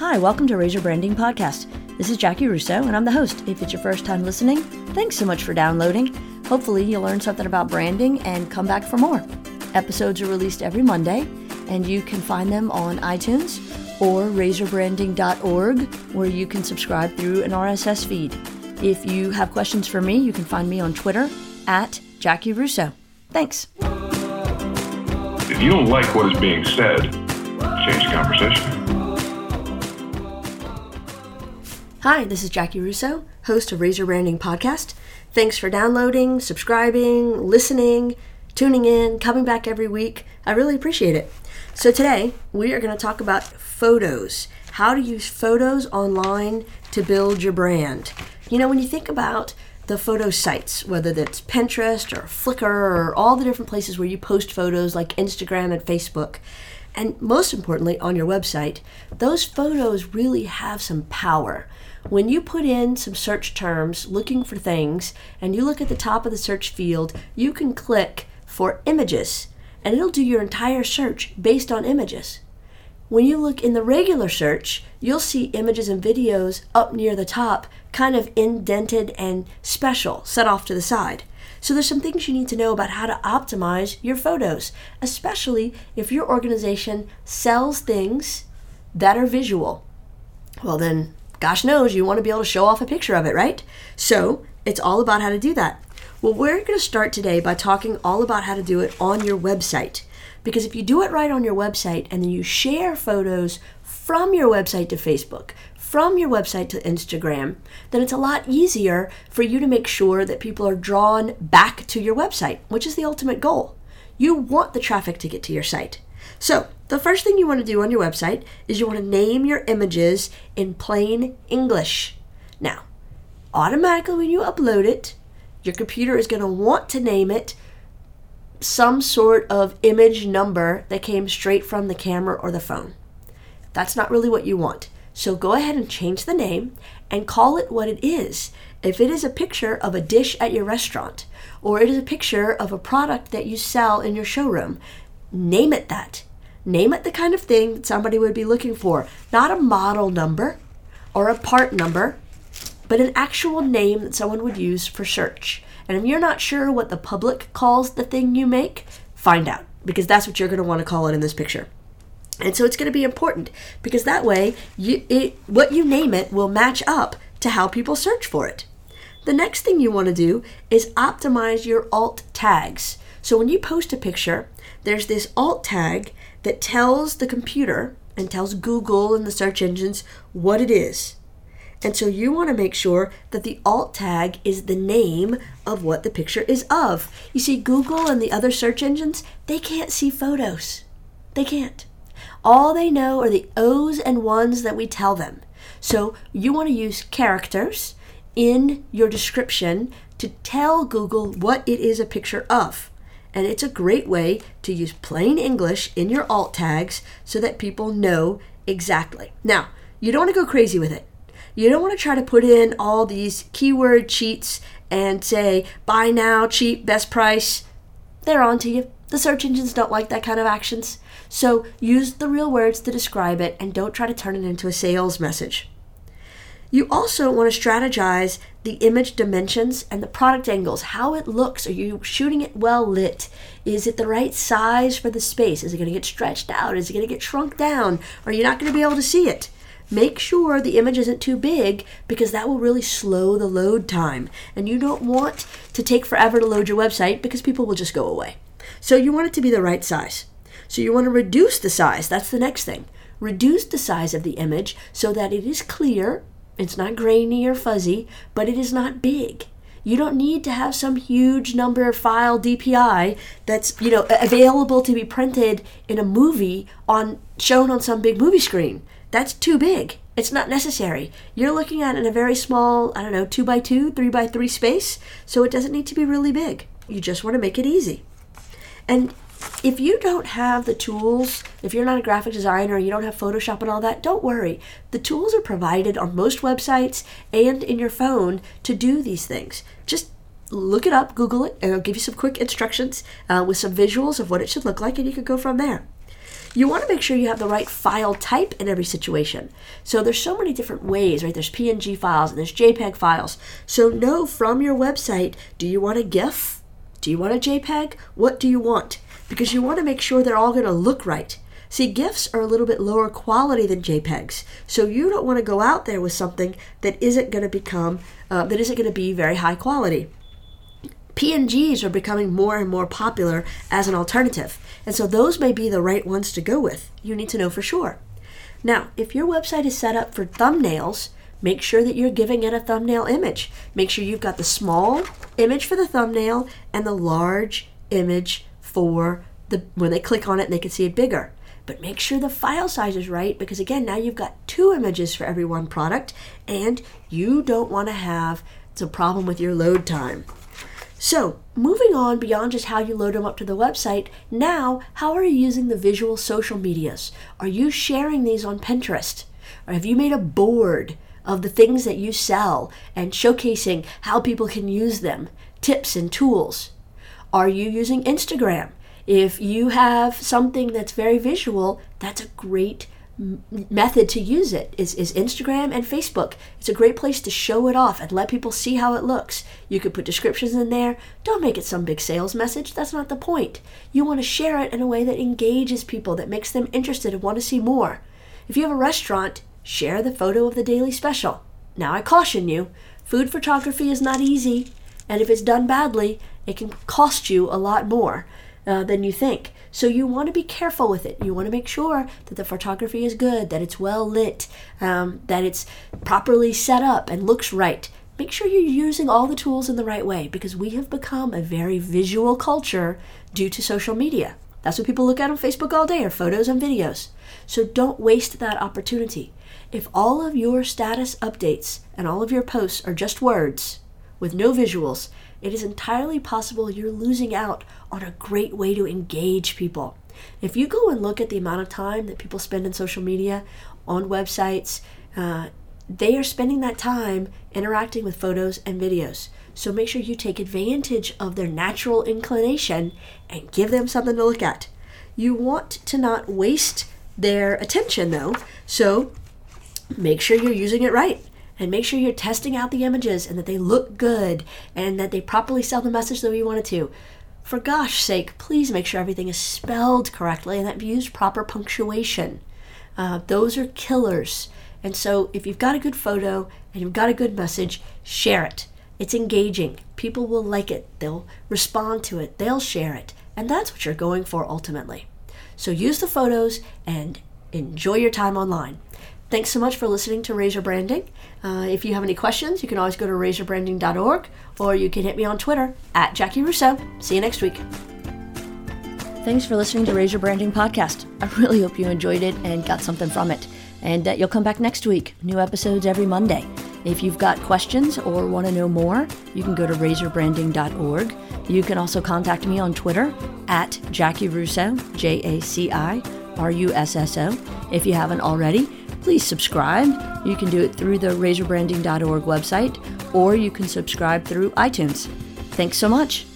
Hi, welcome to Razor Branding Podcast. This is Jaci Russo, and I'm the host. If it's your first time listening, thanks so much for downloading. Hopefully, you'll learn something about branding and come back for more. Episodes are released every Monday, and you can find them on iTunes or razorbranding.org, where you can subscribe through an RSS feed. If you have questions for me, you can find me on Twitter at Jaci Russo. Thanks. If you don't like what is being said, change the conversation. Hi, this is Jaci Russo, host of Razor Branding Podcast. Thanks for downloading, subscribing, listening, tuning in, coming back every week. I really appreciate it. So, today we are going to talk about photos, how to use photos online to build your brand. You know, when you think about the photo sites, whether that's Pinterest or Flickr or all the different places where you post photos like Instagram and Facebook, and most importantly on your website, those photos really have some power. When you put in some search terms looking for things and you look at the top of the search field, you can click for images and it'll do your entire search based on images. When you look in the regular search, you'll see images and videos up near the top, kind of indented and special, set off to the side. So there's some things you need to know about how to optimize your photos, especially if your organization sells things that are visual. Well, then, gosh knows you want to be able to show off a picture of it, right? So it's all about how to do that. Well, we're going to start today by talking all about how to do it on your website. Because if you do it right on your website and then you share photos from your website to Facebook, from your website to Instagram, then it's a lot easier for you to make sure that people are drawn back to your website, which is the ultimate goal. You want the traffic to get to your site. So, the first thing you want to do on your website is you want to name your images in plain English. Now, automatically when you upload it, your computer is going to want to name it some sort of image number that came straight from the camera or the phone. That's not really what you want. So go ahead and change the name and call it what it is. If it is a picture of a dish at your restaurant, or it is a picture of a product that you sell in your showroom, name it that. Name it the kind of thing that somebody would be looking for, not a model number or a part number, but an actual name that someone would use for search. And if you're not sure what the public calls the thing you make, find out because that's what you're going to want to call it in this picture. And so it's going to be important because that way you it, what you name it will match up to how people search for it. The next thing you want to do is optimize your alt tags. So when you post a picture, there's this alt tag that tells the computer and tells Google and the search engines what it is. And so you want to make sure that the alt tag is the name of what the picture is of. You see, Google and the other search engines, they can't see photos. They can't. All they know are the O's and ones that we tell them. So you want to use characters in your description to tell Google what it is a picture of. And it's a great way to use plain English in your alt tags so that people know exactly. Now, you don't want to go crazy with it. You don't want to try to put in all these keyword cheats and say, buy now, cheap, best price. They're on to you. The search engines don't like that kind of actions. So use the real words to describe it and don't try to turn it into a sales message. You also want to strategize the image dimensions and the product angles, how it looks. Are you shooting it well lit? Is it the right size for the space? Is it going to get stretched out? Is it going to get shrunk down? Are you not going to be able to see it? Make sure the image isn't too big because that will really slow the load time. And you don't want to take forever to load your website because people will just go away. So you want it to be the right size. So you want to reduce the size. That's the next thing. Reduce the size of the image so that it is clear, it's not grainy or fuzzy, but it is not big. You don't need to have some huge number of file DPI that's, you know, available to be printed in a movie on shown on some big movie screen. That's too big. It's not necessary. You're looking at it in a very small, I don't know, 2 by 2 3 by 3 space, so it doesn't need to be really big. You just want to make it easy. And if you don't have the tools, if you're not a graphic designer, you don't have Photoshop and all that, don't worry. The tools are provided on most websites and in your phone to do these things. Just look it up, Google it, and I'll give you some quick instructions uh, with some visuals of what it should look like, and you can go from there. You want to make sure you have the right file type in every situation. So there's so many different ways, right? There's PNG files and there's JPEG files. So know from your website, do you want a GIF? Do you want a JPEG? What do you want? Because you want to make sure they're all going to look right. See, GIFs are a little bit lower quality than JPEGs, so you don't want to go out there with something that isn't going to become, uh, that isn't going to be very high quality. PNGs are becoming more and more popular as an alternative, and so those may be the right ones to go with. You need to know for sure. Now, if your website is set up for thumbnails, make sure that you're giving it a thumbnail image. Make sure you've got the small image for the thumbnail and the large image for the when they click on it they can see it bigger. But make sure the file size is right because again now you've got two images for every one product and you don't want to have the problem with your load time. So moving on beyond just how you load them up to the website now how are you using the visual social medias? Are you sharing these on pinterest? Or have you made a board of the things that you sell and showcasing how people can use them? Tips and tools are you using instagram if you have something that's very visual, that's a great method to use it is, is Instagram and Facebook. It's a great place to show it off and let people see how it looks. You could put descriptions in there. Don't make it some big sales message. That's not the point. You want to share it in a way that engages people, that makes them interested and want to see more. If you have a restaurant, share the photo of the daily special. Now I caution you, food photography is not easy, and if it's done badly, it can cost you a lot more uh, than you think. So you want to be careful with it. You want to make sure that the photography is good, that it's well lit, um, that it's properly set up and looks right. Make sure you're using all the tools in the right way because we have become a very visual culture due to social media. That's what people look at on Facebook all day are photos and videos. So don't waste that opportunity. If all of your status updates and all of your posts are just words with no visuals, it is entirely possible you're losing out on a great way to engage people. If you go and look at the amount of time that people spend in social media, on websites, uh, they are spending that time interacting with photos and videos. So make sure you take advantage of their natural inclination and give them something to look at. You want to not waste their attention though, so make sure you're using it right and make sure you're testing out the images and that they look good and that they properly sell the message the way you want it to. For gosh sake, please make sure everything is spelled correctly and that you use proper punctuation. Uh, those are killers. And so if you've got a good photo and you've got a good message, share it. It's engaging. People will like it. They'll respond to it. They'll share it. And that's what you're going for ultimately. So use the photos and enjoy your time online. Thanks so much for listening to Razor Branding. Uh, if you have any questions, you can always go to razorbranding.org or you can hit me on Twitter at Jaci Russo. See you next week. Thanks for listening to Razor Branding Podcast. I really hope you enjoyed it and got something from it, and that you'll come back next week. New episodes every Monday. If you've got questions or want to know more, you can go to razorbranding.org. You can also contact me on Twitter at Jaci Russo, J A C I R U S S O. If you haven't already, please subscribe. You can do it through the razorbranding.org website or you can subscribe through iTunes. Thanks so much.